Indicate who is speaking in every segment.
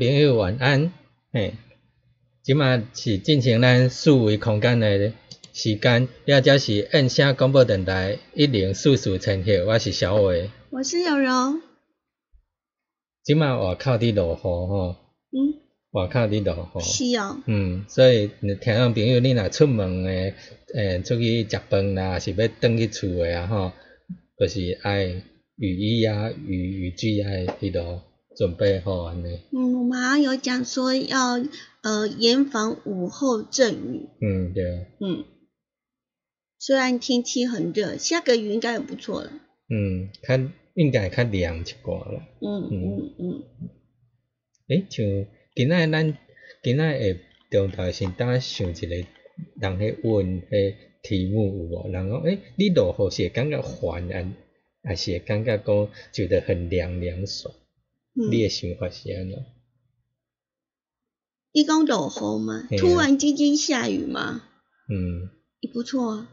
Speaker 1: 朋友晚安，嘿，即马是进行咱四维空间的时间，也则是按声广播电台一零四四千赫，我是小伟，
Speaker 2: 我是有柔，
Speaker 1: 即马外口伫落雨吼，
Speaker 2: 嗯，
Speaker 1: 外口伫落雨，
Speaker 2: 是哦，
Speaker 1: 嗯，所以听众朋友你若出门诶，诶，出去食饭啦，是要转去厝诶啊吼，就是爱雨衣啊、雨雨具啊迄落准备好安尼。
Speaker 2: 嗯，我们好像有讲说要呃严防午后阵雨，
Speaker 1: 嗯，对啊，
Speaker 2: 嗯，虽然天气很热，下个雨应该也不错了，
Speaker 1: 嗯，较应该较凉一寡啦。
Speaker 2: 嗯嗯嗯，
Speaker 1: 诶，像今仔咱今仔下中昼先当想一个人迄问迄题目有无？人讲诶，你落雨是会感觉烦啊，还是会感觉讲觉得很凉凉爽？
Speaker 2: 嗯。
Speaker 1: 你诶想法是安怎？
Speaker 2: 伊讲落雨
Speaker 1: 吗，啊
Speaker 2: 突然之间下雨吗，
Speaker 1: 嗯，
Speaker 2: 也不错啊，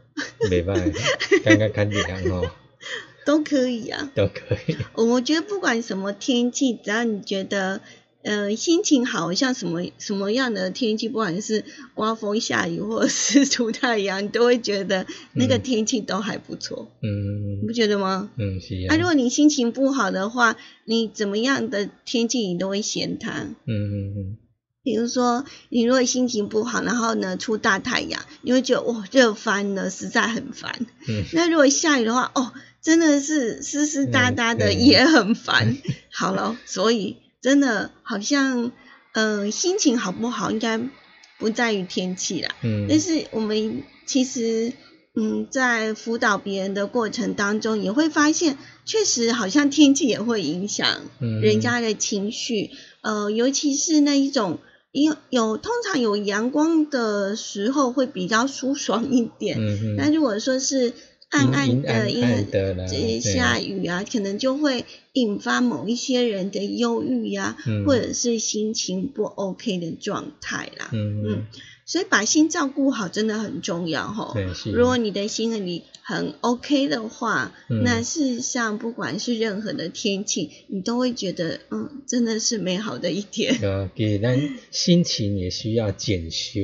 Speaker 1: 袂歹，感觉较凉吼，
Speaker 2: 都可以啊。
Speaker 1: 都可以。
Speaker 2: 我觉得不管什么天气，只要你觉得呃心情好，像什么什么样的天气，不管是刮风下雨或者是出太阳，你都会觉得那个
Speaker 1: 嗯
Speaker 2: 天气都还不错，嗯你
Speaker 1: 嗯
Speaker 2: 不觉得吗？
Speaker 1: 嗯是
Speaker 2: 啊，
Speaker 1: 啊，
Speaker 2: 如果你心情不好的话，你怎么样的天气你都会嫌它。
Speaker 1: 嗯嗯嗯
Speaker 2: 比如说，你如果心情不好，然后呢出大太阳，你会觉得哇热翻了，实在很烦。
Speaker 1: 嗯
Speaker 2: 那如果下雨的话，哦，真的是湿湿哒哒的，也很烦。好了，所以真的好像，呃，心情好不好应该不在于天气啦，
Speaker 1: 嗯，
Speaker 2: 但是我们其实，嗯，在辅导别人的过程当中，也会发现，确实好像天气也会影响
Speaker 1: 嗯。
Speaker 2: 人家的情绪，呃，尤其是那一种。有有通常有阳光的时候会比较舒爽一点，
Speaker 1: 嗯嗯
Speaker 2: 那如果说是暗暗的，因这
Speaker 1: 对
Speaker 2: 下雨啊，可能就会引发某一些人的忧郁呀、
Speaker 1: 嗯
Speaker 2: 或者是心情不 OK 的状态啦。
Speaker 1: 嗯嗯
Speaker 2: 所以把心照顾好真的很重要
Speaker 1: 吼。
Speaker 2: 如果你的心里很 OK 的话，
Speaker 1: 嗯
Speaker 2: 那事实上不管是任何的天气，你都会觉得嗯，真的是美好的一天。
Speaker 1: 对啊，其实咱心情也需要检修，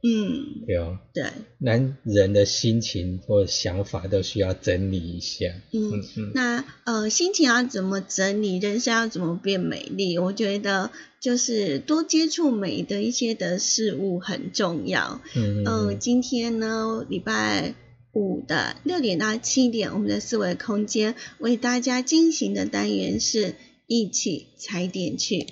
Speaker 2: 嗯，
Speaker 1: 对哦，
Speaker 2: 对，
Speaker 1: 男人的心情或想法都需要整理一下。
Speaker 2: 嗯。
Speaker 1: 嗯嗯
Speaker 2: 那呃，心情要怎么整理，人生要怎么变美丽？我觉得就是多接触美的一些的事物很重要。
Speaker 1: 嗯
Speaker 2: 嗯、
Speaker 1: 嗯
Speaker 2: 今天呢，礼拜五的六点到七点，我们的思维空间为大家进行的单元是一起踩点去。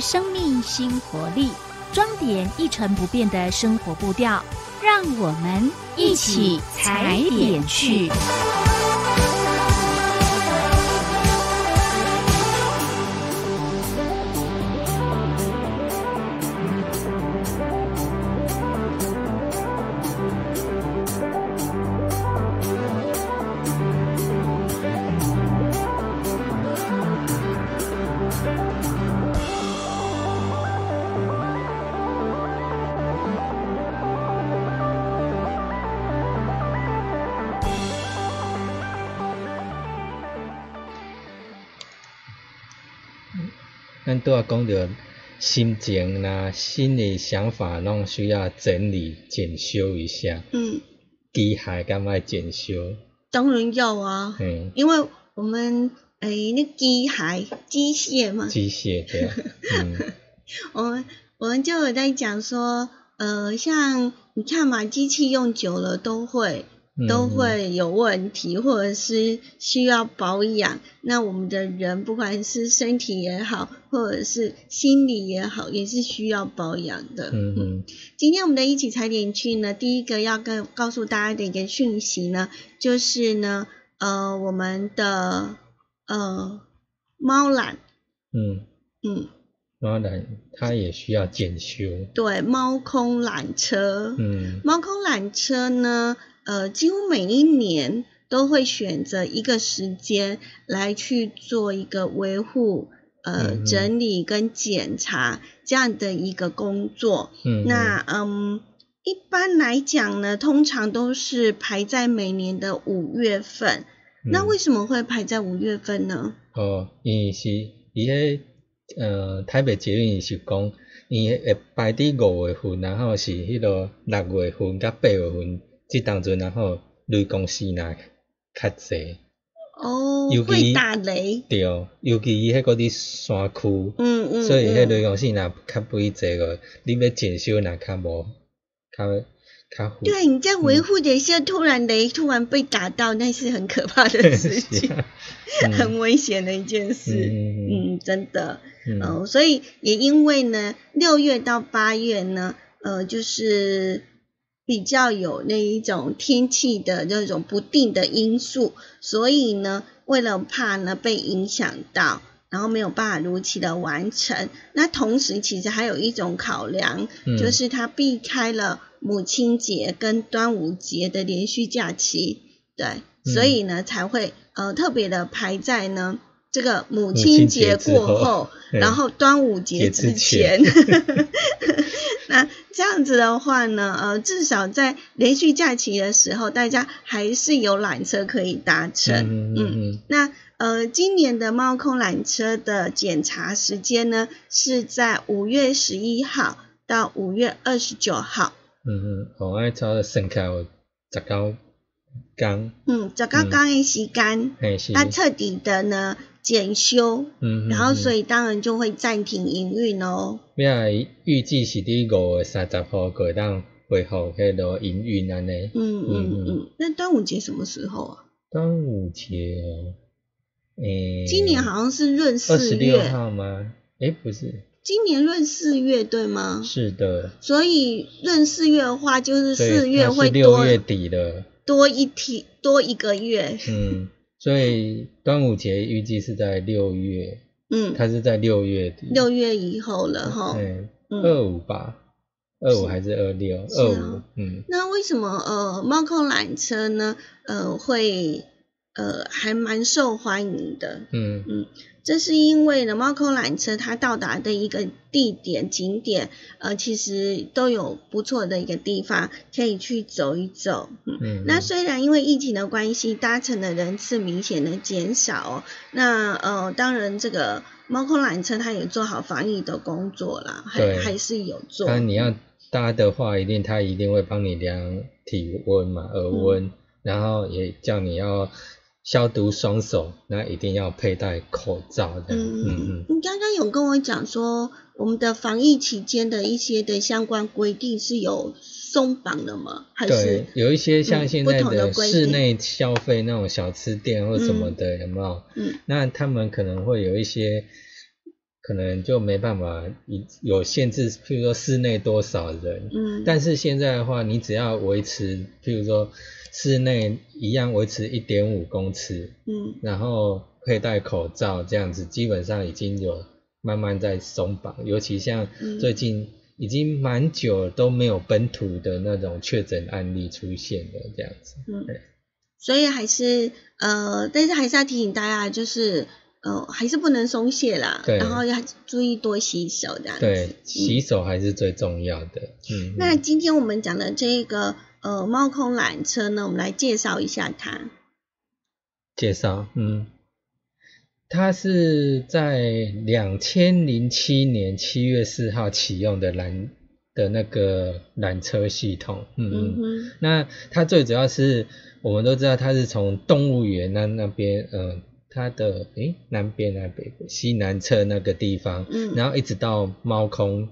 Speaker 3: 生命新活力，
Speaker 4: 装点一成不变的生活步调，
Speaker 3: 让我们一起踩点去。
Speaker 1: 拄仔讲着心情啦、新的想法，拢需要整理、检修一下。
Speaker 2: 嗯，
Speaker 1: 机械敢爱检修？
Speaker 2: 当然要啊，
Speaker 1: 嗯，
Speaker 2: 因为我们诶那机械机械嘛，
Speaker 1: 机械对啊，嗯，
Speaker 2: 我们我们就有在讲说，呃，像你看嘛，机器用久了都会都
Speaker 1: 嗯。
Speaker 2: 会有问题，或者是需要保养。那我们的人不管是身体也好，或者是心理也好，也是需要保养的。
Speaker 1: 嗯嗯。
Speaker 2: 今天我们的一起踩点去呢，第一个要跟告诉大家的一个讯息呢，就是呢，呃，我们的呃猫缆，
Speaker 1: 嗯，
Speaker 2: 嗯，
Speaker 1: 当然它也需要检修。
Speaker 2: 对，猫空缆车，
Speaker 1: 嗯。
Speaker 2: 猫空缆车呢，呃，几乎每一年都会选择一个时间来去做一个维护、呃整理跟检查这样的一个工作。
Speaker 1: 嗯，
Speaker 2: 那嗯，一般来讲呢，通常都是排在每年的五月份。那
Speaker 1: 嗯
Speaker 2: 为什么会排在五月份呢？
Speaker 1: 哦，因为是伊迄呃台北捷运是讲，伊会排伫五月份，然后是迄落六月份甲八月份，即当阵然后雷公司若较济，
Speaker 2: 哦
Speaker 1: 尤，其
Speaker 2: 会打雷。
Speaker 1: 对，尤其伊迄个伫山区，
Speaker 2: 嗯嗯。
Speaker 1: 所以迄
Speaker 2: 嗯
Speaker 1: 雷公司若较肥济个，你要检修若较无，较较负。
Speaker 2: 对，你在
Speaker 1: 嗯
Speaker 2: 维护的时候，突然雷突然被打到，那是很可怕的事情，
Speaker 1: 啊，嗯
Speaker 2: 很危险的一件事。
Speaker 1: 嗯嗯
Speaker 2: 嗯，真的。
Speaker 1: 嗯
Speaker 2: 哦，所以也因为呢，六月到八月呢，呃，就是比较有那一种天气的那种不定的因素，所以呢，为了怕呢被影响到。然后没有办法如期的完成，那同时其实还有一种考量，
Speaker 1: 嗯
Speaker 2: 就是他避开了母亲节跟端午节的连续假期，对，
Speaker 1: 嗯
Speaker 2: 所以呢才会呃特别的排在呢这个母
Speaker 1: 亲
Speaker 2: 亲节过
Speaker 1: 后
Speaker 2: 后，然后端午节
Speaker 1: 节
Speaker 2: 之
Speaker 1: 前。
Speaker 2: 那这样子的话呢，呃，至少在连续假期的时候，大家还是有缆车可以搭乘。
Speaker 1: 嗯嗯嗯。
Speaker 2: 那呃，今年的猫空缆车的检查时间呢，是在五月十一号到五月二十九号。
Speaker 1: 嗯嗯，哦，安尼差不多算起来有十九天，
Speaker 2: 嗯，十九天的时间，它彻底的呢检修，
Speaker 1: 嗯，
Speaker 2: 然后所
Speaker 1: 以
Speaker 2: 以当然就会暂停营运哦。
Speaker 1: 咩啊？预计是伫五月三十号过当恢复迄落营运安尼。
Speaker 2: 嗯嗯
Speaker 1: 嗯
Speaker 2: 嗯，那端午节什么时候啊？
Speaker 1: 端午节哦，诶、
Speaker 2: 今年好像是闰
Speaker 1: 二
Speaker 2: 四
Speaker 1: 十六
Speaker 2: 月，
Speaker 1: 号吗？诶、不是，
Speaker 2: 今年闰四月对吗？
Speaker 1: 是的，
Speaker 2: 所以闰四月的话，就是四月会多
Speaker 1: 六月底了，
Speaker 2: 多一天多一个月。
Speaker 1: 嗯，所以端午节预计是在六月，
Speaker 2: 嗯，
Speaker 1: 它是在六月底，
Speaker 2: 六月以后了哈。
Speaker 1: 对，
Speaker 2: 嗯，
Speaker 1: 二五吧，二五
Speaker 2: 是
Speaker 1: 还是二六？
Speaker 2: 啊
Speaker 1: 二五，嗯
Speaker 2: 那为什么呃猫空缆车呢？呃，会呃还蛮受欢迎的。
Speaker 1: 嗯嗯
Speaker 2: 这是因为呢，猫空缆车它到达的一个地点景点，呃，其实都有不错的一个地方可以去走一走。嗯，
Speaker 1: 嗯，
Speaker 2: 那虽然因为疫情的关系，搭乘的人次明显的减少哦，那呃，当然这个猫空缆车它也做好防疫的工作啦，还还是有做。
Speaker 1: 那你要搭的话，一定它一定会帮你量体温嘛，耳温，
Speaker 2: 嗯
Speaker 1: 然后也叫你要消毒双手，那一定要佩戴口罩的。嗯
Speaker 2: 嗯
Speaker 1: 嗯，
Speaker 2: 你刚刚有跟我讲说，我们的防疫期间的一些的相关规定是有松绑的吗？还
Speaker 1: 对
Speaker 2: 是，
Speaker 1: 有一些像
Speaker 2: 嗯
Speaker 1: 现在
Speaker 2: 的
Speaker 1: 室内消费那种小吃店或什么的，有没有？
Speaker 2: 嗯
Speaker 1: 那他们可能会有一些可能就没办法有有限制，譬如说室内多少人，
Speaker 2: 嗯，
Speaker 1: 但是现在的话，你只要维持，譬如说室内一样维持一点五公尺，
Speaker 2: 嗯。
Speaker 1: 然后佩戴口罩这样子，基本上已经有慢慢在松绑，尤其像
Speaker 2: 嗯。
Speaker 1: 最近已经蛮久都没有本土的那种确诊案例出现了这样子。
Speaker 2: 嗯，所以还是呃，但是还是要提醒大家，就是呃，还是不能松懈啦，
Speaker 1: 对。
Speaker 2: 然后要注意多洗手这样子。
Speaker 1: 对，
Speaker 2: 嗯。
Speaker 1: 洗手还是最重要的。嗯，
Speaker 2: 那今天我们讲的这个呃猫空缆车呢，我们来介绍一下它。
Speaker 1: 介绍，嗯，它是在两千零七年七月四号启用的缆的那个缆车系统，嗯
Speaker 2: 嗯
Speaker 1: 那它最主要是我们都知道它是从动物园那那边，呃，它的诶南边南北西南侧那个地方，
Speaker 2: 嗯
Speaker 1: 然后一直到猫空，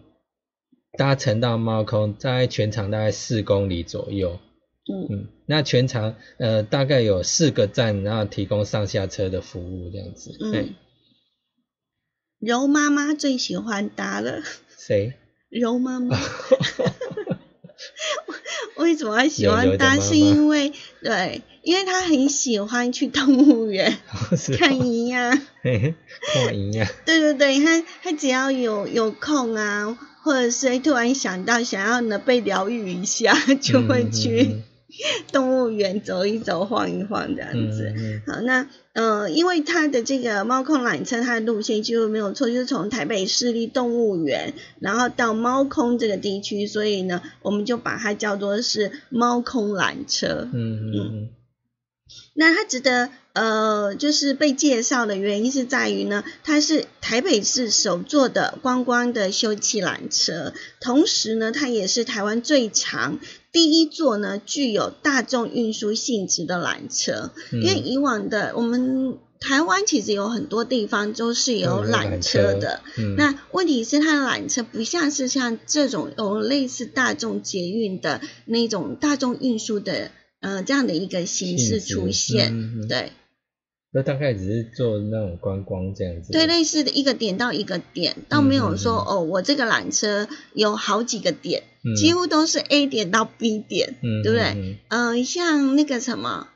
Speaker 1: 搭乘到猫空，大概全长大概四公里左右，
Speaker 2: 嗯
Speaker 1: 嗯，那全长呃大概有四个站，然后提供上下车的服务这样子。哎
Speaker 2: 嗯，柔妈妈最喜欢搭了，
Speaker 1: 谁？
Speaker 2: 柔妈妈。为什么喜欢搭？是因为对，因为她很喜欢去动物园 看营养。
Speaker 1: 嘿嘿看一样。
Speaker 2: 对对对，他他只要有有空啊，或者是突然想到想要呢被疗愈一下，就会
Speaker 1: 嗯
Speaker 2: 去
Speaker 1: 嗯
Speaker 2: 动物园走一走、晃一晃这样
Speaker 1: 嗯
Speaker 2: 子。好，那呃，因为它的这个猫空缆车，它的路线几乎没有错，就是从台北市立动物园，然后到猫空这个地区，所以呢，我们就把它叫做是猫空缆车。
Speaker 1: 嗯嗯嗯
Speaker 2: 那它值得呃，就是被介绍的原因是在于呢，它是台北市首座的观光的休憩缆车，同时呢，它也是台湾最长第一座呢具有大众运输性质的缆车。
Speaker 1: 嗯，
Speaker 2: 因为以往的我们台湾其实有很多地方都是有
Speaker 1: 嗯
Speaker 2: 缆车的，，
Speaker 1: 嗯，
Speaker 2: 那问题是它的缆车不像是像这种有类似大众捷运的那种大众运输的呃这样的一个形式出现，对
Speaker 1: 那大概只是做那种观光这样子。
Speaker 2: 对，类似的一个点到一个点，倒没有说、哦我这个缆车有好几个点，
Speaker 1: 嗯
Speaker 2: 几乎都是 A 点到 B 点，
Speaker 1: 嗯，
Speaker 2: 对不对？
Speaker 1: 嗯
Speaker 2: 嗯、像那个什么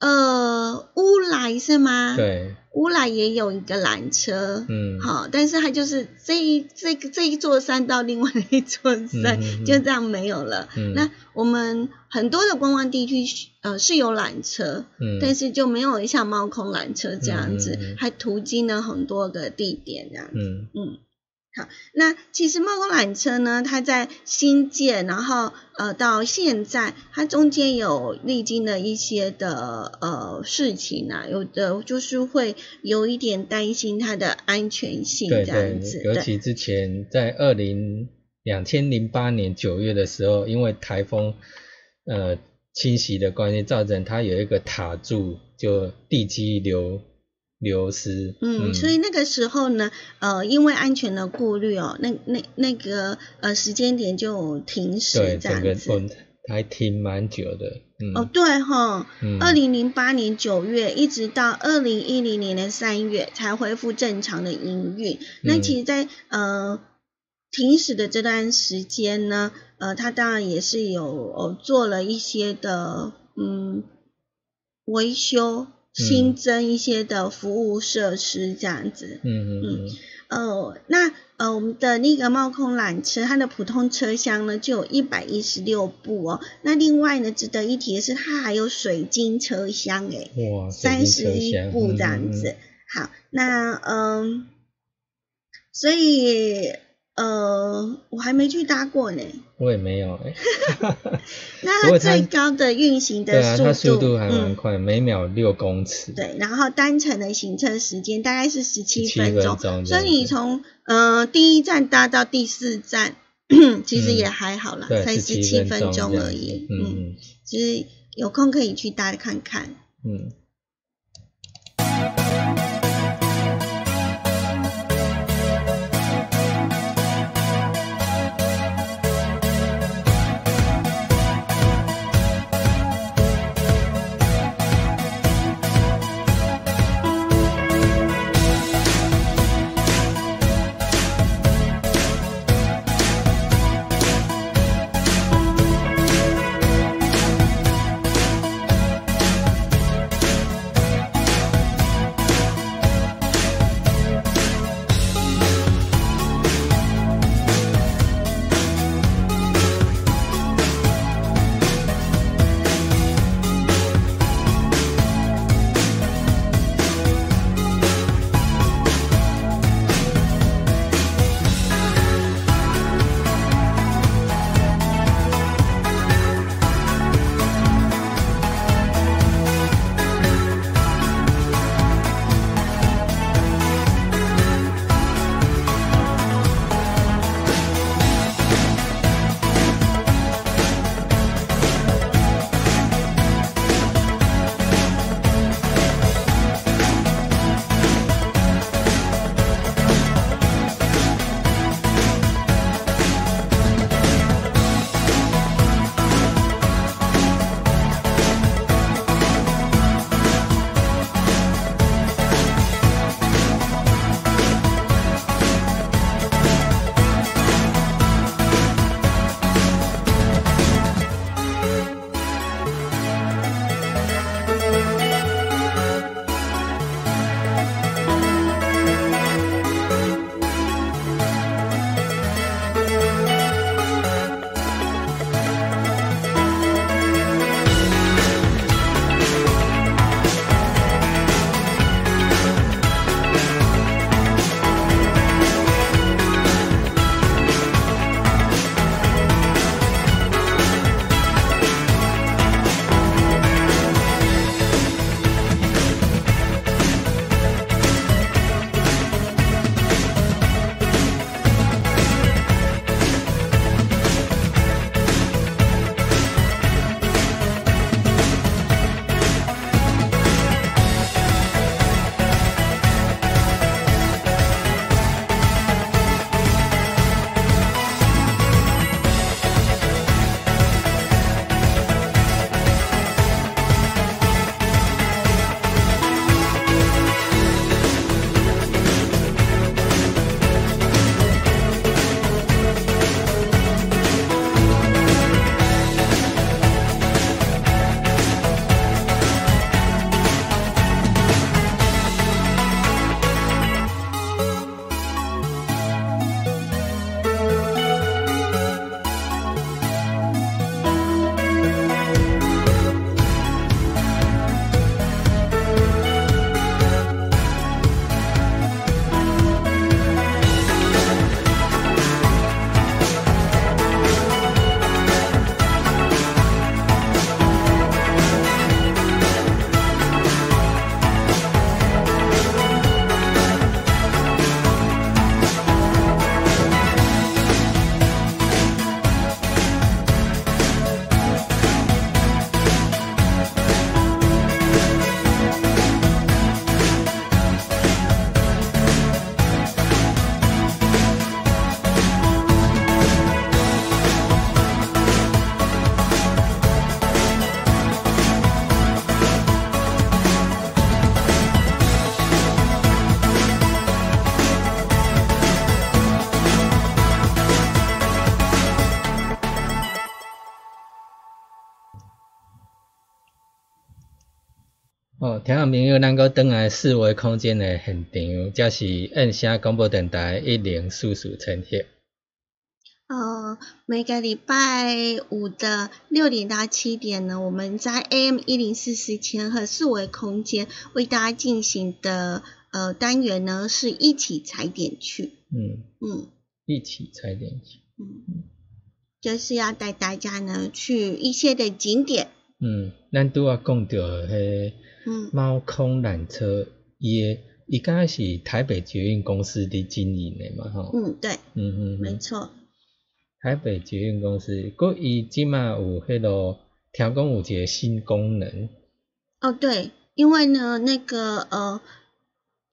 Speaker 2: 呃乌来是吗？
Speaker 1: 嗯，对，
Speaker 2: 乌来也有一个缆车，
Speaker 1: 嗯，
Speaker 2: 好，但是它就是这一这个这一座山到另外一座山，就这样没有了。
Speaker 1: 嗯
Speaker 2: 那我们很多的观光地区，呃，是有缆车，
Speaker 1: 嗯，
Speaker 2: 但是就没有像猫空缆车这样子，还途经了很多个地点这样子。
Speaker 1: 嗯
Speaker 2: 嗯，好，那其实猫空缆车呢，它在新建，然后呃到现在，它中间有历经了一些的呃事情啊，有的就是会有一点担心它的安全性
Speaker 1: 对
Speaker 2: 这样子，
Speaker 1: 对，尤，其之前在二零两千零八年九月的时候，因为台风呃侵袭的关系，造成它有一个塔柱就地基流流失，
Speaker 2: 嗯，所以那个时候呢，呃，因为安全的顾虑哦，那那那个呃时间点就停
Speaker 1: 对
Speaker 2: 驶这样子。
Speaker 1: 哦还停蛮久的，嗯，
Speaker 2: 哦，对哈，
Speaker 1: 嗯。
Speaker 2: 二零零八年九月一直到二零一零年的三月才恢复正常的营运。那
Speaker 1: 嗯
Speaker 2: 其实在，呃停驶的这段时间呢，呃，它当然也是有呃做了一些的嗯维修，新增一些的服务设施这样子。
Speaker 1: 嗯嗯嗯
Speaker 2: 呃，那呃，我们的那个猫空缆车，它的普通车厢呢就有一百一十六部哦。那另外呢，值得一提的是，它还有水晶车厢，诶，
Speaker 1: 哇，
Speaker 2: 三十一部这样子。好，那嗯、所以呃，我还没去搭过呢。
Speaker 1: 我也没有哎、
Speaker 2: 那
Speaker 1: 它
Speaker 2: 它最高的运行
Speaker 1: 对啊，它
Speaker 2: 速
Speaker 1: 速度还蛮
Speaker 2: 嗯，
Speaker 1: 快，每秒六公尺。
Speaker 2: 对，然后单程的行车时间大概是十七
Speaker 1: 17
Speaker 2: 分钟，
Speaker 1: 分钟
Speaker 2: 所以你从呃第一站搭到第四站，其实也还好啦，
Speaker 1: 对，
Speaker 2: 才十七
Speaker 1: 17
Speaker 2: 分
Speaker 1: 钟
Speaker 2: 而已。
Speaker 1: 嗯
Speaker 2: 其实有空可以去搭看看。
Speaker 1: 嗯。听众朋友，咱个转来四维空间的现场，这是印声广播电台一零四四千赫。
Speaker 2: 呃，每个礼拜五的六点到七点呢，我们在 AM 一零四四千和四维空间为大家进行的呃单元呢，是一起踩点去。
Speaker 1: 嗯，
Speaker 2: 嗯
Speaker 1: 一起踩点去。
Speaker 2: 嗯，就是要带大家呢去一些的景点。
Speaker 1: 嗯，咱拄啊讲到迄
Speaker 2: 嗯
Speaker 1: 猫空缆车，伊诶伊敢若是台北捷运公司伫经营的嘛吼。
Speaker 2: 嗯，对，
Speaker 1: 嗯嗯嗯。
Speaker 2: 没错。
Speaker 1: 台北捷运公司，佮伊即马有迄落，听讲有一个新功能。
Speaker 2: 哦，对，因为呢，那个呃，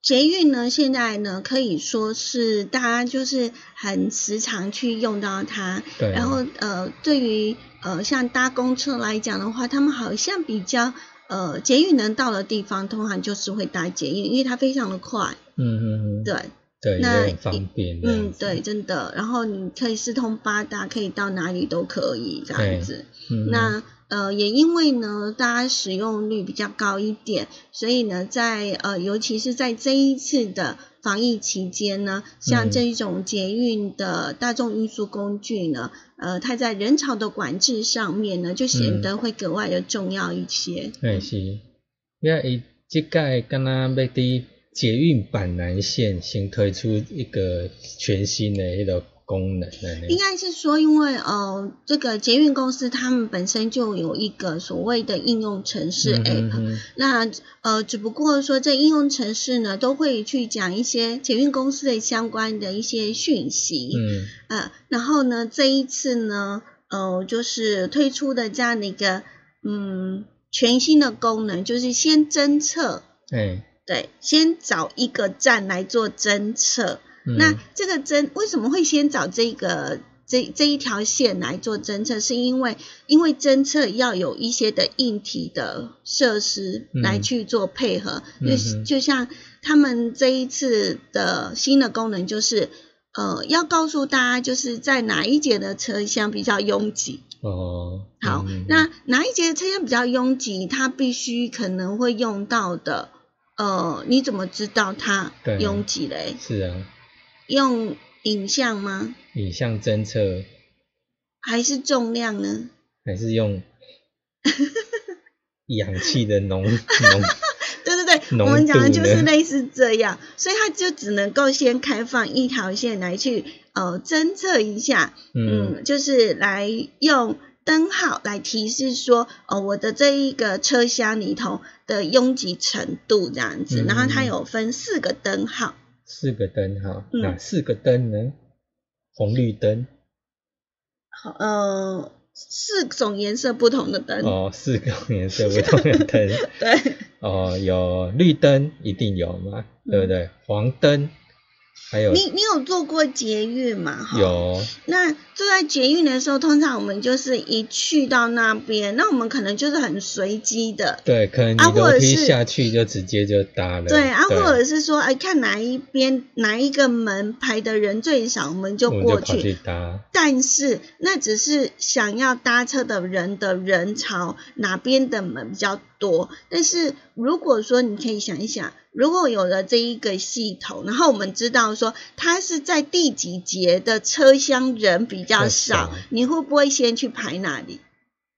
Speaker 2: 捷运呢，现在呢可以说是大家就是很时常去用到它。
Speaker 1: 对。
Speaker 2: 然后呃，对于呃像搭公车来讲的话，他们好像比较呃捷运能到的地方，通常就是会搭捷运，因为它非常的快。
Speaker 1: 嗯嗯嗯。
Speaker 2: 对。
Speaker 1: 对，
Speaker 2: 那
Speaker 1: 也方便。
Speaker 2: 嗯，对，真的。然后你可以四通八达，可以到哪里都可以这样子。
Speaker 1: 嗯。
Speaker 2: 那呃，也因为呢，大家使用率比较高一点，所以呢，在呃，尤其是在这一次的防疫期间呢，像这一种捷运的大众运输工具呢，呃，它在人潮的管制上面呢，就显得会格外的重要一些。
Speaker 1: 嗯，是。因为伊即届敢若要伫。捷运板南线先推出一个全新的一个功能
Speaker 2: 应该是说，因为呃，这个捷运公司他们本身就有一个所谓的应用程式 App，、
Speaker 1: 嗯、
Speaker 2: 那呃，只不过说这应用程式呢，都会去讲一些捷运公司的相关的一些讯息，
Speaker 1: 嗯，
Speaker 2: 呃，然后呢，这一次呢，呃，就是推出的这样的一个嗯全新的功能，就是先侦测，
Speaker 1: 哎。
Speaker 2: 对，先找一个站来做侦测。
Speaker 1: 嗯、
Speaker 2: 那这个侦为什么会先找这个这这一条线来做侦测？是因为因为侦测要有一些的硬体的设施来去做配合。
Speaker 1: 嗯、
Speaker 2: 就就像他们这一次的新的功能，就是呃要告诉大家，就是在哪一节的车厢比较拥挤。
Speaker 1: 哦。
Speaker 2: 好，
Speaker 1: 嗯、
Speaker 2: 那哪一节的车厢比较拥挤，它必须可能会用到的。呃，你怎么知道它拥挤嘞？
Speaker 1: 是啊，
Speaker 2: 用影像吗？
Speaker 1: 影像侦测，
Speaker 2: 还是重量呢？
Speaker 1: 还是用 氧气的浓浓？
Speaker 2: 对对对，我们讲的就是类似这样，所以它就只能够先开放一条线来去呃侦测一下，嗯，就是来用。灯号来提示说，哦，我的这一个车厢里头的拥挤程度这样子，
Speaker 1: 嗯、
Speaker 2: 然后它有分四个灯号，
Speaker 1: 四个灯哈，
Speaker 2: 嗯、
Speaker 1: 哪四个灯呢？红绿灯，
Speaker 2: 好，呃，四种颜色不同的灯，
Speaker 1: 哦，四种颜色不同的灯，
Speaker 2: 对，
Speaker 1: 哦，有绿灯一定有嘛，对不对？黄灯。还有
Speaker 2: 你你有做过捷运吗？
Speaker 1: 有。
Speaker 2: 那坐在捷运的时候，通常我们就是一去到那边，那我们可能就是很随机的。
Speaker 1: 对，可能你楼梯下去就直接就搭了。
Speaker 2: 对啊，或者是说，哎，看哪一边哪一个门排的人最少，我们就过去。
Speaker 1: 去搭。
Speaker 2: 但是那只是想要搭车的人的人潮哪边的门比较多。但是如果说你可以想一想。如果有了这一个系统，然后我们知道说它是在第几节的车厢人比较少，你会不会先去排哪里？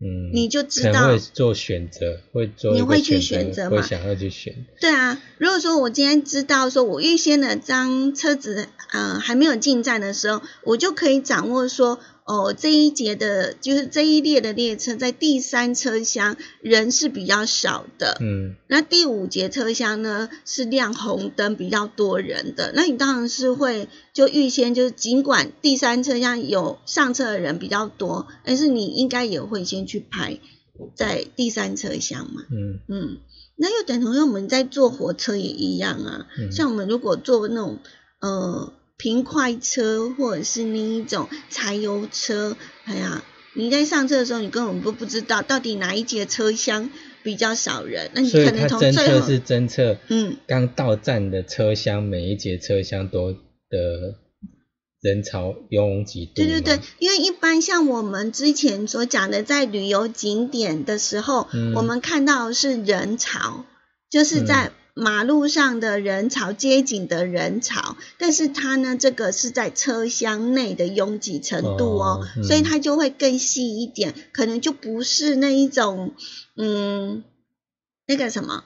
Speaker 1: 嗯，
Speaker 2: 你就知道
Speaker 1: 会做选择，会做
Speaker 2: 你会去选择
Speaker 1: 会想要去选。
Speaker 2: 对啊，如果说我今天知道说我预先的当车子呃还没有进站的时候，我就可以掌握说。哦，这一节的，就是这一列的列车在第三车厢人是比较少的，
Speaker 1: 嗯，
Speaker 2: 那第五节车厢呢是亮红灯比较多人的，那你当然是会就预先就是尽管第三车厢有上车的人比较多，但是你应该也会先去排在第三车厢嘛，
Speaker 1: 嗯。
Speaker 2: 嗯，那又等同于我们在坐火车也一样啊，
Speaker 1: 嗯、
Speaker 2: 像我们如果坐那种呃。平快车或者是另一种柴油车，哎呀，你在上车的时候，你根本不不知道到底哪一节车厢比较少人，那你可能从
Speaker 1: 最后侦测是侦测，
Speaker 2: 嗯，
Speaker 1: 刚到站的车厢每一节车厢都的人潮拥挤度。
Speaker 2: 对对对，因为一般像我们之前所讲的，在旅游景点的时候，
Speaker 1: 嗯、
Speaker 2: 我们看到是人潮。就是在马路上的人潮、街景的人潮，但是它呢，这个是在车厢内的拥挤程度哦，
Speaker 1: 哦嗯。
Speaker 2: 所以它就会更细一点，可能就不是那一种，嗯，那个什么，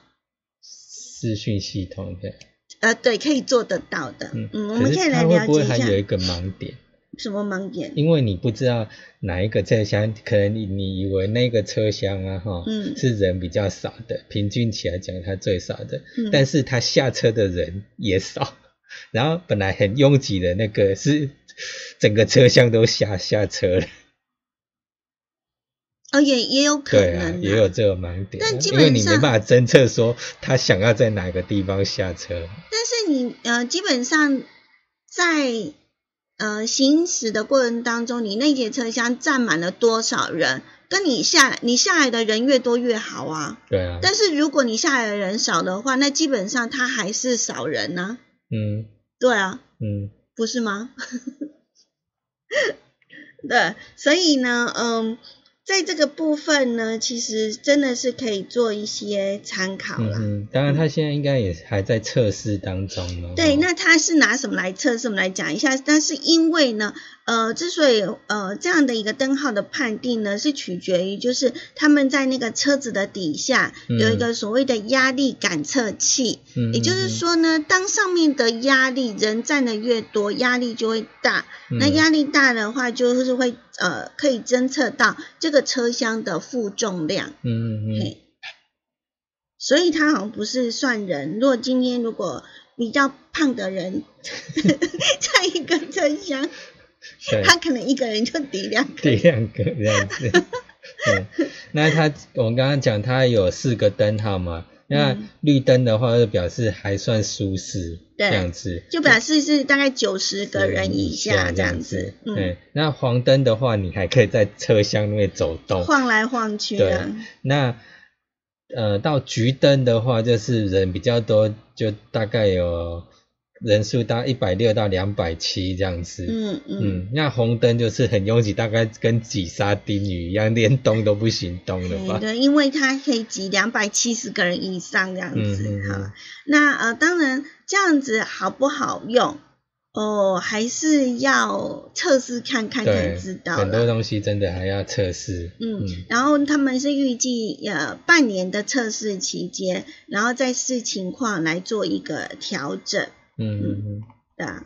Speaker 1: 视讯系统的，
Speaker 2: 呃，对，可以做得到的，
Speaker 1: 嗯
Speaker 2: 嗯，我们可以来了解一下。
Speaker 1: 还有一个盲点？
Speaker 2: 什么盲点，
Speaker 1: 因为你不知道哪一个车厢，可能你你以为那个车厢啊，哈，
Speaker 2: 嗯。
Speaker 1: 是人比较少的，平均起来讲它最少的，
Speaker 2: 嗯。
Speaker 1: 但是它下车的人也少，然后本来很拥挤的那个是整个车厢都下下车了，
Speaker 2: 哦，也也有可
Speaker 1: 对啊
Speaker 2: 能、，
Speaker 1: 也有这个盲点啊，
Speaker 2: 但基
Speaker 1: 因为你
Speaker 2: 本上
Speaker 1: 没办法侦测说他想要在哪个地方下车，
Speaker 2: 但是你呃，基本上在呃行驶的过程当中，你那节车厢站满了多少人，跟你下来你下来的人越多越好啊。
Speaker 1: 对啊，
Speaker 2: 但是如果你下来的人少的话，那基本上它还是少人呢、
Speaker 1: 嗯
Speaker 2: 对啊，
Speaker 1: 嗯
Speaker 2: 不是吗？对，所以呢，嗯，在这个部分呢，其实真的是可以做一些参考啦。
Speaker 1: 嗯嗯，当然他现在应该也还在测试当中嘛，
Speaker 2: 对，
Speaker 1: 哦
Speaker 2: 那他是拿什么来测试？我们来讲一下。但是因为呢，呃，之所以呃这样的一个灯号的判定呢，是取决于就是他们在那个车子的底下
Speaker 1: 嗯
Speaker 2: 有一个所谓的压力感测器，
Speaker 1: 嗯
Speaker 2: 也就是说呢，当上面的压力人站的越多，压力就会大。那
Speaker 1: 嗯
Speaker 2: 压力大的话，就是会呃可以侦测到这个车厢的负重量。
Speaker 1: 嗯嗯嗯
Speaker 2: 嘿，所以它好像不是算人。如果今天如果比较胖的人 在一个车厢，他可能一个人就抵两个抵。
Speaker 1: 两个这样子。对，那他我们刚刚讲他有四个灯号嘛，那
Speaker 2: 嗯
Speaker 1: 绿灯的话就表示还算舒适，
Speaker 2: 对
Speaker 1: 这样子。
Speaker 2: 就表示是大概九十个人以下这样子，嗯，
Speaker 1: 对，那黄灯的话，你还可以在车厢内走动。
Speaker 2: 晃来晃去
Speaker 1: 对
Speaker 2: 的，
Speaker 1: 那呃，到橘灯的话，就是人比较多，就大概有人数到一百六到两百七这样子。
Speaker 2: 嗯嗯，
Speaker 1: 嗯，那红灯就是很拥挤，大概跟挤沙丁鱼一样，连动都不行动了吧？
Speaker 2: 对对，因为它可以挤两百七十个人以上这样
Speaker 1: 嗯
Speaker 2: 子哈。
Speaker 1: 嗯嗯
Speaker 2: 那呃，当然这样子好不好用？哦，还是要测试看看才知，道
Speaker 1: 很多
Speaker 2: 了。
Speaker 1: 东西真的还要测试。
Speaker 2: 嗯，然后他们是预计呃半年的测试期间，然后再视情况来做一个调整，
Speaker 1: 嗯嗯嗯。
Speaker 2: 对啊。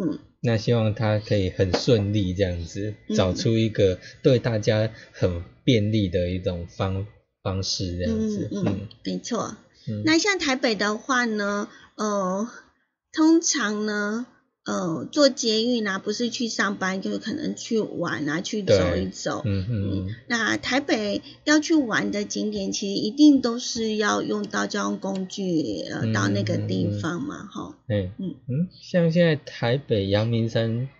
Speaker 2: 嗯，
Speaker 1: 那希望他可以很顺利这样子，
Speaker 2: 嗯
Speaker 1: 找出一个对大家很便利的一种方方式这样子。
Speaker 2: 嗯嗯，没错。
Speaker 1: 嗯
Speaker 2: 那像台北的话呢，呃，通常呢，呃，做捷运啊，不是去上班，就是可能去玩啊，去走一走。
Speaker 1: 嗯嗯
Speaker 2: 那台北要去玩的景点，其实一定都是要用到交通工具，呃，
Speaker 1: 嗯
Speaker 2: 到那个地方嘛，哈、
Speaker 1: 嗯，
Speaker 2: 嗯。
Speaker 1: 嗯，像现在台北阳明山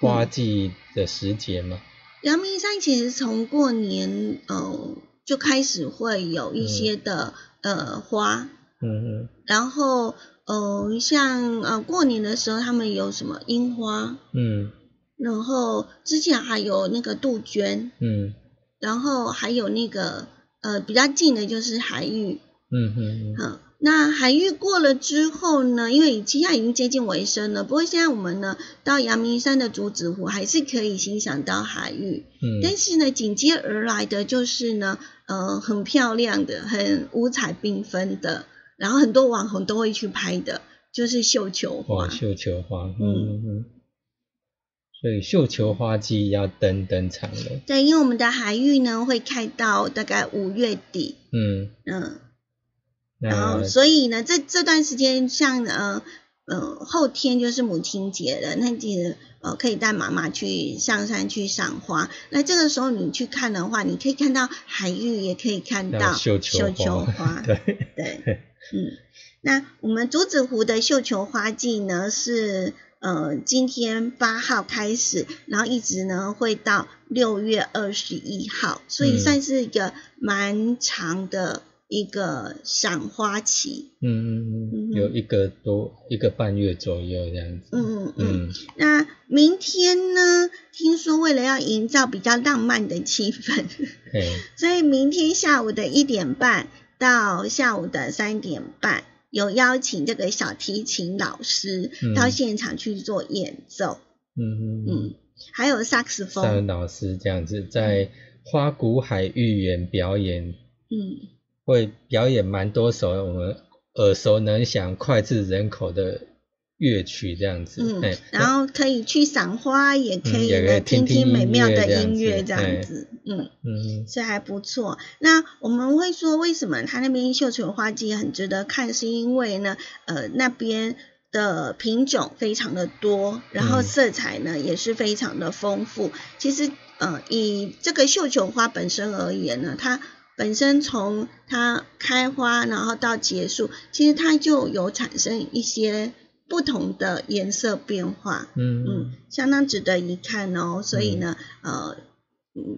Speaker 1: 花季的时节嘛，
Speaker 2: 阳明山其实从过年，呃，就开始会有一些的、呃花，
Speaker 1: 嗯嗯。
Speaker 2: 然后呃，像呃过年的时候，他们有什么樱花，
Speaker 1: 嗯
Speaker 2: 然后之前还有那个杜鹃，
Speaker 1: 嗯
Speaker 2: 然后还有那个呃比较近的就是海芋，
Speaker 1: 嗯嗯嗯。
Speaker 2: 嗯，那海芋过了之后呢，因为现在已经接近尾声了，不过现在我们呢到阳明山的竹子湖还是可以欣赏到海芋，但
Speaker 1: 嗯
Speaker 2: 是呢紧接而来的就是呢呃很漂亮的、很五彩缤纷的，然后很多网红都会去拍的，就是绣球花。
Speaker 1: 哇，。绣球花，嗯嗯。嗯，所以绣球花季要登登场了，
Speaker 2: 对，因为我们的海域呢会开到大概五月底，
Speaker 1: 嗯，
Speaker 2: 嗯，然后所以呢，这这段时间像呃呃后天就是母亲节了，那记得呃可以带妈妈去上山去赏花。那这个时候你去看的话，你可以看到海域，也可以看到
Speaker 1: 绣球
Speaker 2: 球花。
Speaker 1: 对，
Speaker 2: 对，嗯，那我们竹子湖的绣球花季呢是呃今天八号开始，然后一直呢会到六月二十一号，所以
Speaker 1: 嗯
Speaker 2: 算是一个蛮长的一个赏花期。
Speaker 1: 嗯嗯嗯，有一个多一个半月左右这样子。
Speaker 2: 嗯嗯嗯。那明天呢？听说为了要营造比较浪漫的气氛，所以明天下午的一点半到下午的三点半，有邀请这个小提琴老师到现场去做演奏。嗯嗯嗯。还有萨克斯风
Speaker 1: 老师这样子在花鼓海寓园表演。嗯。会表演蛮多首我们耳熟能详、脍炙人口的乐曲，这样子。
Speaker 2: 嗯，然后可以去赏花，也可以呢听听美妙的音乐，这样子。嗯嗯，是还不错。那我们会说，为什么他那边绣球花季很值得看？是因为呢，呃，那边的品种非常的多，然后色彩呢也是非常的丰富。其实，呃，以这个绣球花本身而言呢，它本身从它开花，然后到结束，其实它就有产生一些不同的颜色变化，嗯。嗯，相当值得一看哦。所以呢，呃，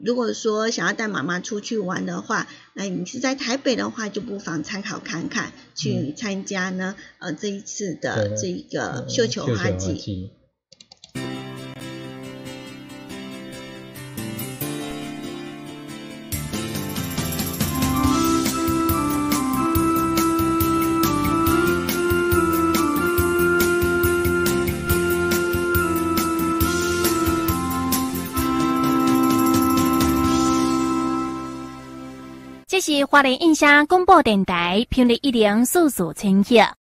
Speaker 2: 如果说想要带妈妈出去玩的话，那你是在台北的话，就不妨参考看看，去参加呢，呃，这一次的这个绣球花季。
Speaker 4: 是华联印象广播电台频率一零四四千赫。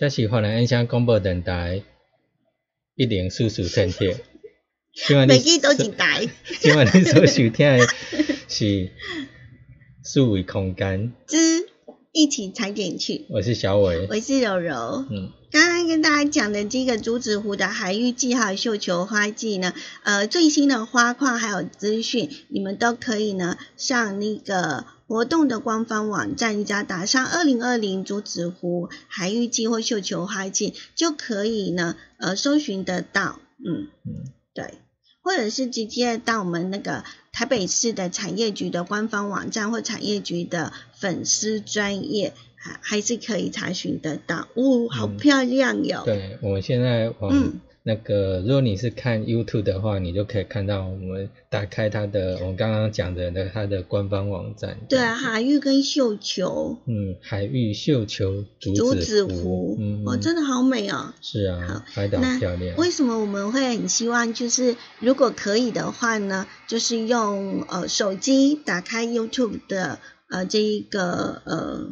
Speaker 1: 这是华南音响广播电台一零四四天铁。
Speaker 2: 每记都一台。
Speaker 1: 今晚你所收听的是数维空间
Speaker 2: 之一起踩点去。
Speaker 1: 我是小伟，
Speaker 2: 我是柔柔。嗯。刚刚跟大家讲的这个竹子湖的海域记号绣球花季呢，呃，最新的花况还有资讯，你们都可以呢上那个活动的官方网站，只要打上二零二零竹子湖海域季或绣球花季，就可以呢呃搜寻得到。嗯嗯，对，或者是直接到我们那个台北市的产业局的官方网站或产业局的粉丝专业。还还是可以查询得到，哦，好漂亮哟！
Speaker 1: 对，我们现在往那个，如果你是看 YouTube 的话，你就可以看到我们打开它的，我们刚刚讲的那它的官方网站。
Speaker 2: 对啊，海域跟绣球。
Speaker 1: 嗯，海域绣球竹子湖，
Speaker 2: 嗯，哦，真的好美哦。
Speaker 1: 是啊，海岛漂亮。
Speaker 2: 为什么我们会很希望，就是如果可以的话呢，就是用呃手机打开 YouTube 的呃这一个呃。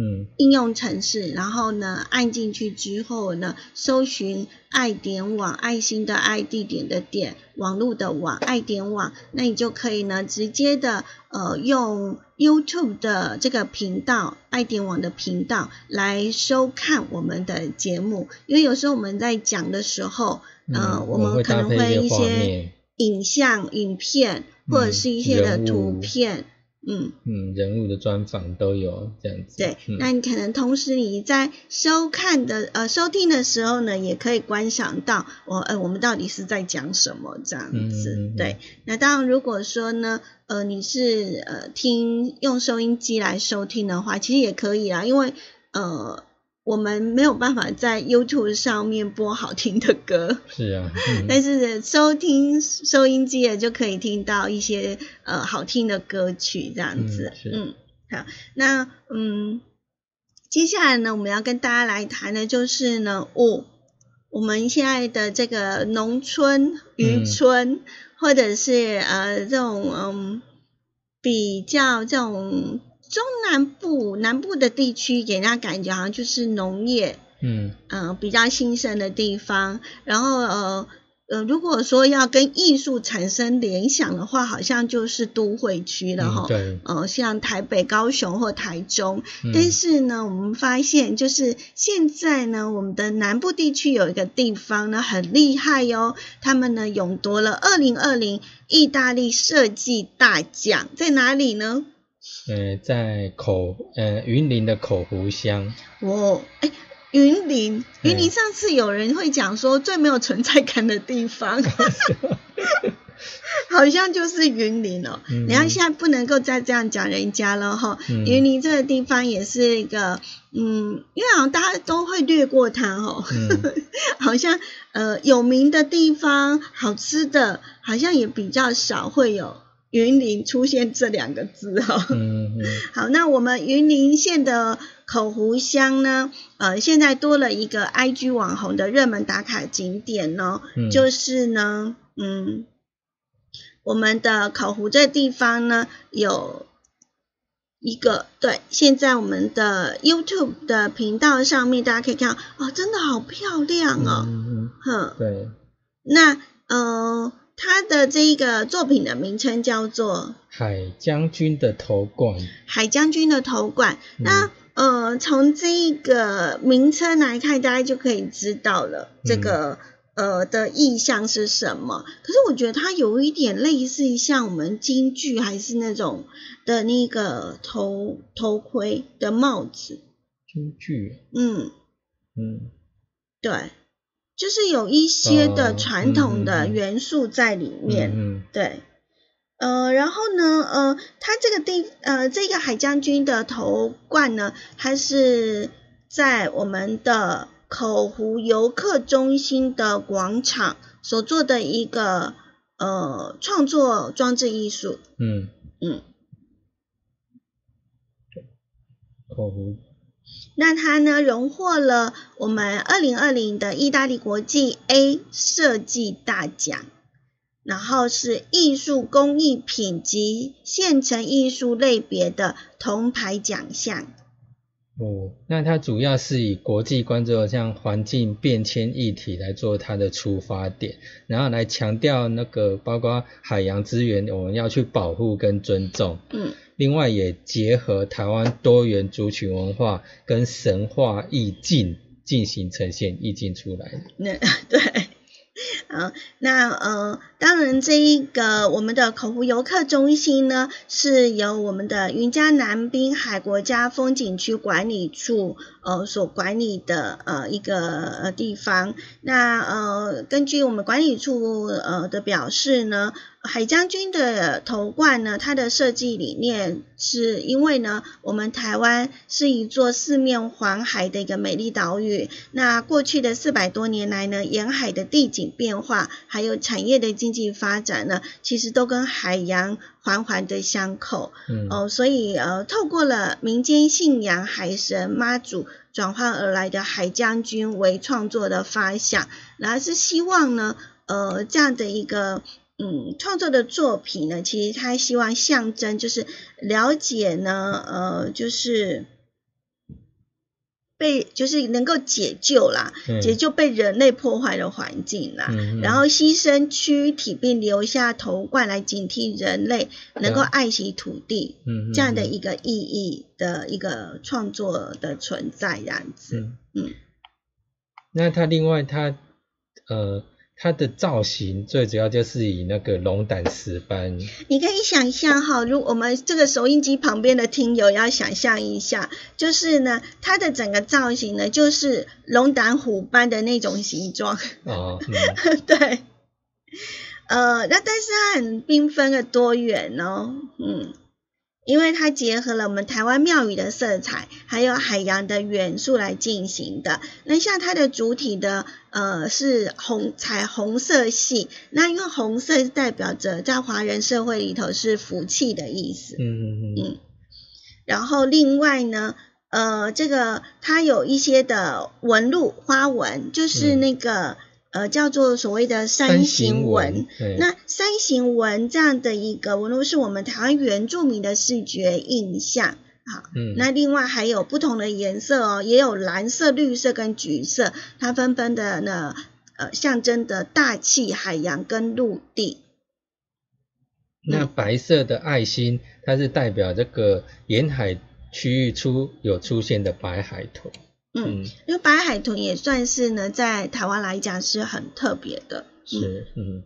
Speaker 2: 嗯，应用程式，然后呢，按进去之后呢，搜寻爱点网，爱心的爱，地点的点，网络的网，爱点网，那你就可以呢，直接的呃，用 YouTube 的这个频道，爱点网的频道来收看我们的节目。因为有时候我们在讲的时候，呃，我们可能会一些影像、影片，或者是一些的图片。
Speaker 1: 嗯嗯嗯，人物的专访都有这样子。
Speaker 2: 对，那你可能同时你在收看的呃收听的时候呢，也可以观赏到我呃我们到底是在讲什么这样子。对，那当然如果说呢呃你是呃听用收音机来收听的话，其实也可以啦，因为呃。我们没有办法在 YouTube 上面播好听的歌，
Speaker 1: 是啊，
Speaker 2: 但是收听收音机也就可以听到一些呃好听的歌曲这样子。嗯，好，那嗯，接下来呢，我们要跟大家来谈的就是呢，哦，我们现在的这个农村、渔村，或者是呃这种嗯比较这种。中南部南部的地区给人家感觉好像就是农业，嗯嗯比较兴盛的地方。然后呃呃，如果说要跟艺术产生联想的话，好像就是都会区了哈。
Speaker 1: 对。
Speaker 2: 呃，像台北、高雄或台中。但是呢，我们发现就是现在呢，我们的南部地区有一个地方呢很厉害哟，他们呢勇夺了二零二零意大利设计大奖，在哪里呢？
Speaker 1: 呃，在口呃云林的口湖乡。
Speaker 2: 哦，哎，云林，云林上次有人会讲说最没有存在感的地方，好像就是云林哦。你看现在不能够再这样讲人家了哈。云林这个地方也是一个，嗯，因为好像大家都会略过它哦，好像呃有名的地方，好吃的，好像也比较少会有。云林出现这两个字哈，嗯嗯，好，那我们云林县的口湖乡呢，呃，现在多了一个 IG 网红的热门打卡景点呢，就是呢，嗯，我们的口湖这地方呢，有一个对，现在我们的 YouTube 的频道上面大家可以看，哦，真的好漂亮哦，
Speaker 1: 哼，对，
Speaker 2: 那呃。他的这一个作品的名称叫做《
Speaker 1: 海将军的头冠》。
Speaker 2: 海将军的头冠，那呃，从这一个名称来看，大家就可以知道了这个呃的意象是什么。可是我觉得它有一点类似像我们京剧还是那种的那个头头盔的帽子。
Speaker 1: 京剧。
Speaker 2: 嗯嗯，对。就是有一些的传统的元素在里面，对，呃，然后呢，呃，它这个地，呃，这个海将军的头冠呢，它是在我们的口湖游客中心的广场所做的一个呃创作装置艺术，嗯。嗯，
Speaker 1: 口湖。
Speaker 2: 那它呢，荣获了我们二零二零的意大利国际 A 设计大奖，然后是艺术工艺品及现成艺术类别的铜牌奖项。
Speaker 1: 哦，那它主要是以国际关注的像环境变迁议题来做它的出发点，然后来强调那个包括海洋资源我们要去保护跟尊重。
Speaker 2: 嗯
Speaker 1: 另外也结合台湾多元族群文化跟神话意境进行呈现意境出来。
Speaker 2: 那 对，嗯，那呃，当然这一个我们的口湖游客中心呢，是由我们的云嘉南滨海国家风景区管理处呃所管理的呃一个呃地方。那呃，根据我们管理处呃的表示呢，海将军的头冠呢，它的设计理念是因为呢，我们台湾是一座四面环海的一个美丽岛屿。那过去的四百多年来呢，沿海的地景变化，还有产业的经济发展呢，其实都跟海洋环环的相扣。
Speaker 1: 嗯，
Speaker 2: 哦，所以呃，透过了民间信仰海神妈祖转换而来的海将军为创作的发想，然后是希望呢，呃，这样的一个。嗯，创作的作品呢，其实他希望象征就是了解呢，呃，就是被就是能够解救啦，
Speaker 1: 嗯
Speaker 2: 解救被人类破坏的环境啦，
Speaker 1: 嗯
Speaker 2: 然后牺牲躯体并留下头冠来警惕人类能够爱惜土地，
Speaker 1: 嗯
Speaker 2: 这样的一个意义的一个创作的存在，这样子。
Speaker 1: 嗯。
Speaker 2: 嗯。
Speaker 1: 那他另外他呃它的造型最主要就是以那个龙胆石斑，
Speaker 2: 你可以想象哈，如我们这个收音机旁边的听友要想象一下，就是呢，它的整个造型呢，就是龙胆虎斑的那种形状，
Speaker 1: 哦，嗯。
Speaker 2: 对，呃，那但是它很缤纷的多元哦，嗯，因为它结合了我们台湾庙宇的色彩，还有海洋的元素来进行的。那像它的主体的呃是红彩虹色系，那因为红色代表着在华人社会里头是福气的意思，
Speaker 1: 嗯嗯嗯
Speaker 2: 嗯，然后另外呢，呃，这个它有一些的纹路花纹，就是
Speaker 1: 嗯
Speaker 2: 那个、呃叫做所谓的山形纹。
Speaker 1: 对，
Speaker 2: 那三行纹这样的一个纹路是我们台湾原住民的视觉印象。好，
Speaker 1: 嗯
Speaker 2: 那另外还有不同的颜色哦，也有蓝色、绿色跟橘色，它纷纷的呢，呃，象征的大气、海洋跟陆地。
Speaker 1: 那白色的爱心，它是代表这个沿海区域出有出现的白海豚。
Speaker 2: 嗯，
Speaker 1: 嗯，
Speaker 2: 因为白海豚也算是呢，在台湾来讲是很特别的。嗯
Speaker 1: 是，嗯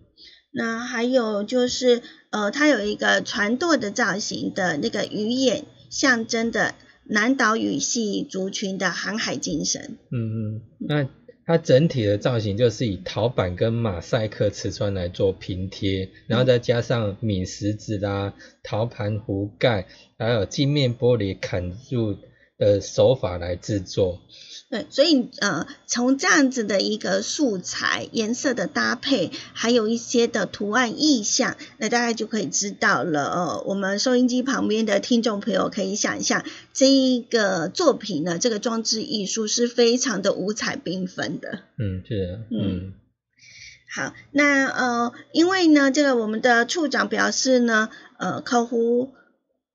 Speaker 2: 那还有就是，呃，它有一个船舵的造型的那个鱼眼，象征的南岛语系族群的航海精神。
Speaker 1: 嗯嗯，那它整体的造型就是以陶板跟马赛克瓷砖来做拼贴，然后再加上抿石子啦、陶盘壶盖，还有镜面玻璃砍入的手法来制作。
Speaker 2: 对，所以呃，从这样子的一个素材、颜色的搭配，还有一些的图案意象，那大概就可以知道了。呃，我们收音机旁边的听众朋友可以想象，这一个作品呢，这个装置艺术是非常的五彩缤纷的。
Speaker 1: 嗯，是啊，嗯
Speaker 2: 好，那呃，因为呢，这个我们的处长表示呢，呃，客户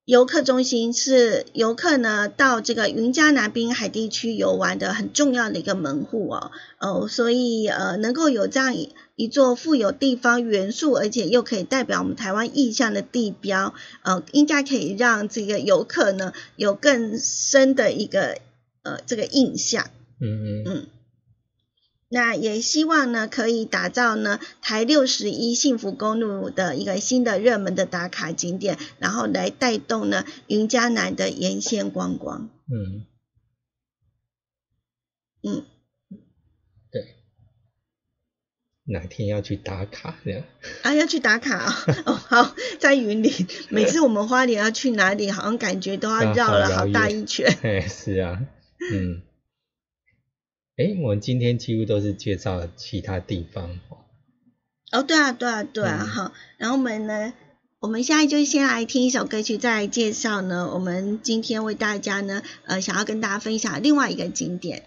Speaker 2: 游客中心是游客呢到这个云嘉南滨海地区游玩的很重要的一个门户哦，哦，所以呃，能够有这样一一座富有地方元素，而且又可以代表我们台湾意象的地标，呃，应该可以让这个游客呢有更深的一个呃这个印象。
Speaker 1: 嗯嗯。
Speaker 2: 嗯，那也希望呢，可以打造呢台六十一幸福公路的一个新的热门的打卡景点，然后来带动呢云嘉南的沿线观光。
Speaker 1: 嗯，
Speaker 2: 嗯，
Speaker 1: 对。哪天要去打卡这样？
Speaker 2: 啊，要去打卡哦，哦好，在云林，每次我们花莲要去哪里，好像感觉都要
Speaker 1: 啊
Speaker 2: 绕了好大一圈。
Speaker 1: 哎，是啊，嗯。诶，我们今天几乎都是介绍其他地方哦。
Speaker 2: 哦，对啊，对啊，对啊，
Speaker 1: 嗯
Speaker 2: 好，然后我们呢，我们现在就先来听一首歌曲，再来介绍呢，我们今天为大家呢，呃，想要跟大家分享另外一个景点。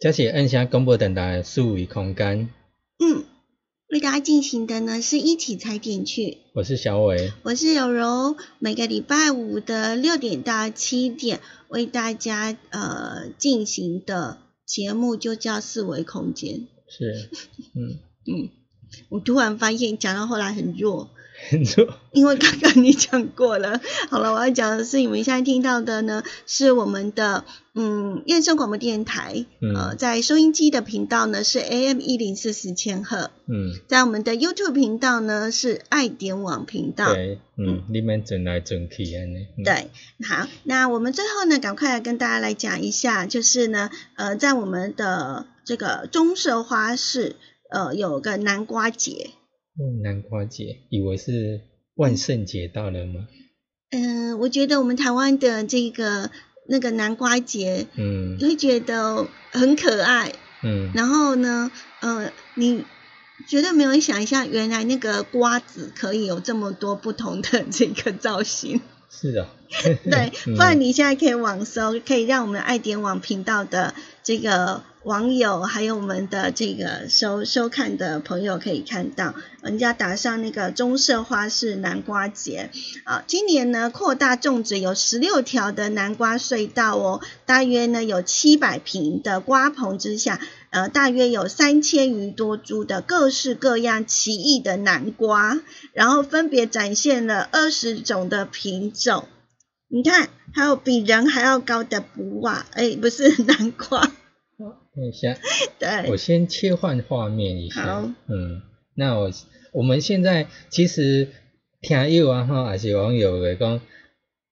Speaker 1: 这是按下广播电台的四维空间，
Speaker 2: 嗯，为大家进行的呢是一起踩点去。
Speaker 1: 我是小伟，
Speaker 2: 我是柔柔，每个礼拜五的六点到七点为大家呃进行的节目就叫四维空间。
Speaker 1: 是，嗯，
Speaker 2: 嗯，我突然发现讲到后来，很弱，因为刚刚你讲过了。好了，我要讲的是你们现在听到的呢，是我们的嗯燕声广播电台，
Speaker 1: 嗯。
Speaker 2: 呃，在收音机的频道呢是 AM 一零四四千赫，
Speaker 1: 嗯，
Speaker 2: 在我们的 YouTube 频道呢是爱点网频道。
Speaker 1: 对，嗯，你们转来转去安尼，嗯，
Speaker 2: 对，好，那我们最后呢，赶快来跟大家来讲一下，就是呢，呃，在我们的这个棕色花市，呃，有个南瓜节，
Speaker 1: 嗯，南瓜节，以为是万圣节到了吗？
Speaker 2: 嗯、我觉得我们台湾的这个那个南瓜节，
Speaker 1: 嗯。
Speaker 2: 你会觉得很可爱，
Speaker 1: 嗯，
Speaker 2: 然后呢，呃，你绝对没有想象，原来那个瓜子可以有这么多不同的这个造型。
Speaker 1: 是啊，
Speaker 2: 对，
Speaker 1: 嗯。
Speaker 2: 不然你现在可以网搜，可以让我们爱点网频道的这个网友，还有我们的这个收收看的朋友可以看到，人家打上那个棕色花是南瓜节啊，今年呢扩大种植有十六条的南瓜隧道哦，大约呢有七百平的瓜棚之下。呃，大约有三千余多株的各式各样奇异的南瓜，然后分别展现了二十种的品种。你看，还有比人还要高的卜瓦，哎，不是南瓜，
Speaker 1: 等一下，
Speaker 2: 对
Speaker 1: 我，先切换画面一下。
Speaker 2: 好
Speaker 1: 嗯，那我我们现在其实听友啊哈，还是网友的讲，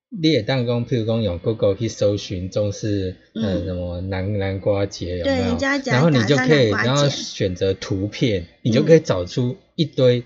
Speaker 1: 你也当讲，譬如讲用 Google 去搜寻中式呃
Speaker 2: 嗯
Speaker 1: 什么南南瓜节有没有然后你就可以，然后
Speaker 2: 节
Speaker 1: 选择图片，你就可以找出一堆。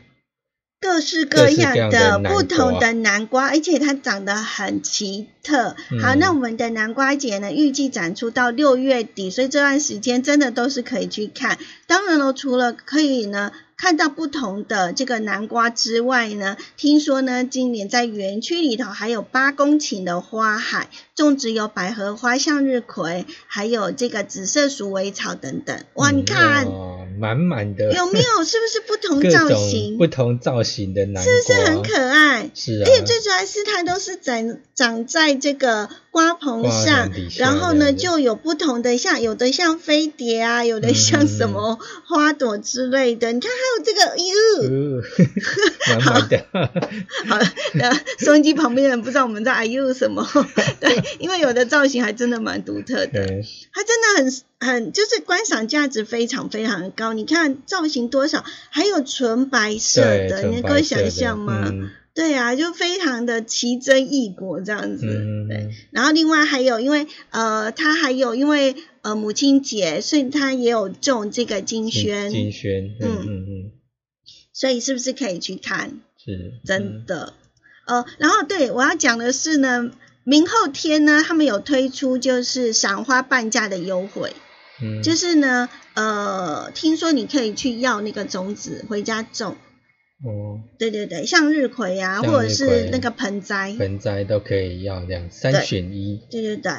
Speaker 2: 各式
Speaker 1: 各
Speaker 2: 各样
Speaker 1: 的
Speaker 2: 不同的南瓜，而且它长得很奇特。好，
Speaker 1: 嗯
Speaker 2: 那我们的南瓜节呢，预计展出到六月底，所以这段时间真的都是可以去看。当然了，除了可以呢看到不同的这个南瓜之外呢，听说呢今年在园区里头还有八公顷的花海，种植有百合花、向日葵，还有这个紫色鼠尾草等等。哇，
Speaker 1: 嗯
Speaker 2: 你看
Speaker 1: 哇满满的，
Speaker 2: 有没有？是不是不同造型？
Speaker 1: 不同造型的南瓜？
Speaker 2: 是不是很可爱？
Speaker 1: 是啊
Speaker 2: 而，且最主要是它都是长长在这个瓜棚上然后呢就有不同的像有的像飞碟啊，有的像什么花朵之类的。你看还有这个，哟、
Speaker 1: 呃 满满的，
Speaker 2: 好，那收音机旁边的人不知道我们在哎呦什么，对，因为有的造型还真的蛮独特的。它真的很很就是观赏价值非常非常高。你看造型多少，还有纯白色
Speaker 1: 对，
Speaker 2: 的，
Speaker 1: 纯
Speaker 2: 你可以想象吗？
Speaker 1: 嗯
Speaker 2: 对啊，就非常的奇珍异果这样子。
Speaker 1: 嗯，
Speaker 2: 对，然后另外还有，因为呃，它还有因为呃母亲节，所以它也有种这个金萱，
Speaker 1: 金萱，嗯
Speaker 2: 嗯。
Speaker 1: 嗯嗯，
Speaker 2: 所以是不是可以去看？
Speaker 1: 是
Speaker 2: 真的，呃，然后对我要讲的是呢，明后天呢，他们有推出就是赏花半价的优惠，
Speaker 1: 嗯，
Speaker 2: 就是呢，呃，听说你可以去要那个种子回家种，
Speaker 1: 哦，
Speaker 2: 对对对，向日葵啊，或者是那个盆栽，
Speaker 1: 盆栽都可以要这样，三
Speaker 2: 对
Speaker 1: 选一，
Speaker 2: 对对对。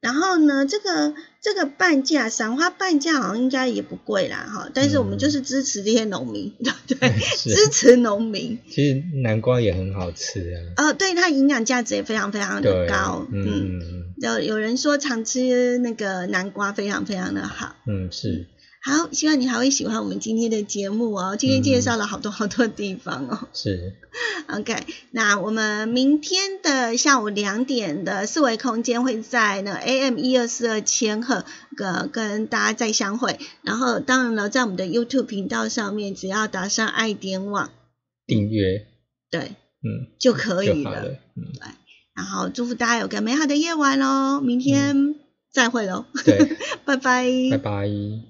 Speaker 2: 然后呢，这个这个半价，赏花半价好像应该也不贵啦，哈。但是我们
Speaker 1: 嗯
Speaker 2: 就是支持这些农民，对不对？支持农民。
Speaker 1: 其实南瓜也很好吃啊，
Speaker 2: 呃，对它营养价值也非常非常的，高，
Speaker 1: 嗯
Speaker 2: 有有人说常吃那个南瓜非常非常的好。
Speaker 1: 嗯嗯是，
Speaker 2: 好，希望你还会喜欢我们今天的节目哦。今天介绍了好多好多地方哦。
Speaker 1: 是，
Speaker 2: OK，那我们明天的下午两点的四维空间会在呢 AM 一二四二千赫呃跟大家再相会。然后当然了，在我们的 YouTube 频道上面，只要打上爱点网，
Speaker 1: 订阅，
Speaker 2: 对
Speaker 1: 嗯，
Speaker 2: 就可以
Speaker 1: 了。嗯，
Speaker 2: 然后祝福大家有个美好的夜晚喽，明天再会喽，
Speaker 1: 对，
Speaker 2: 拜拜。
Speaker 1: 拜拜。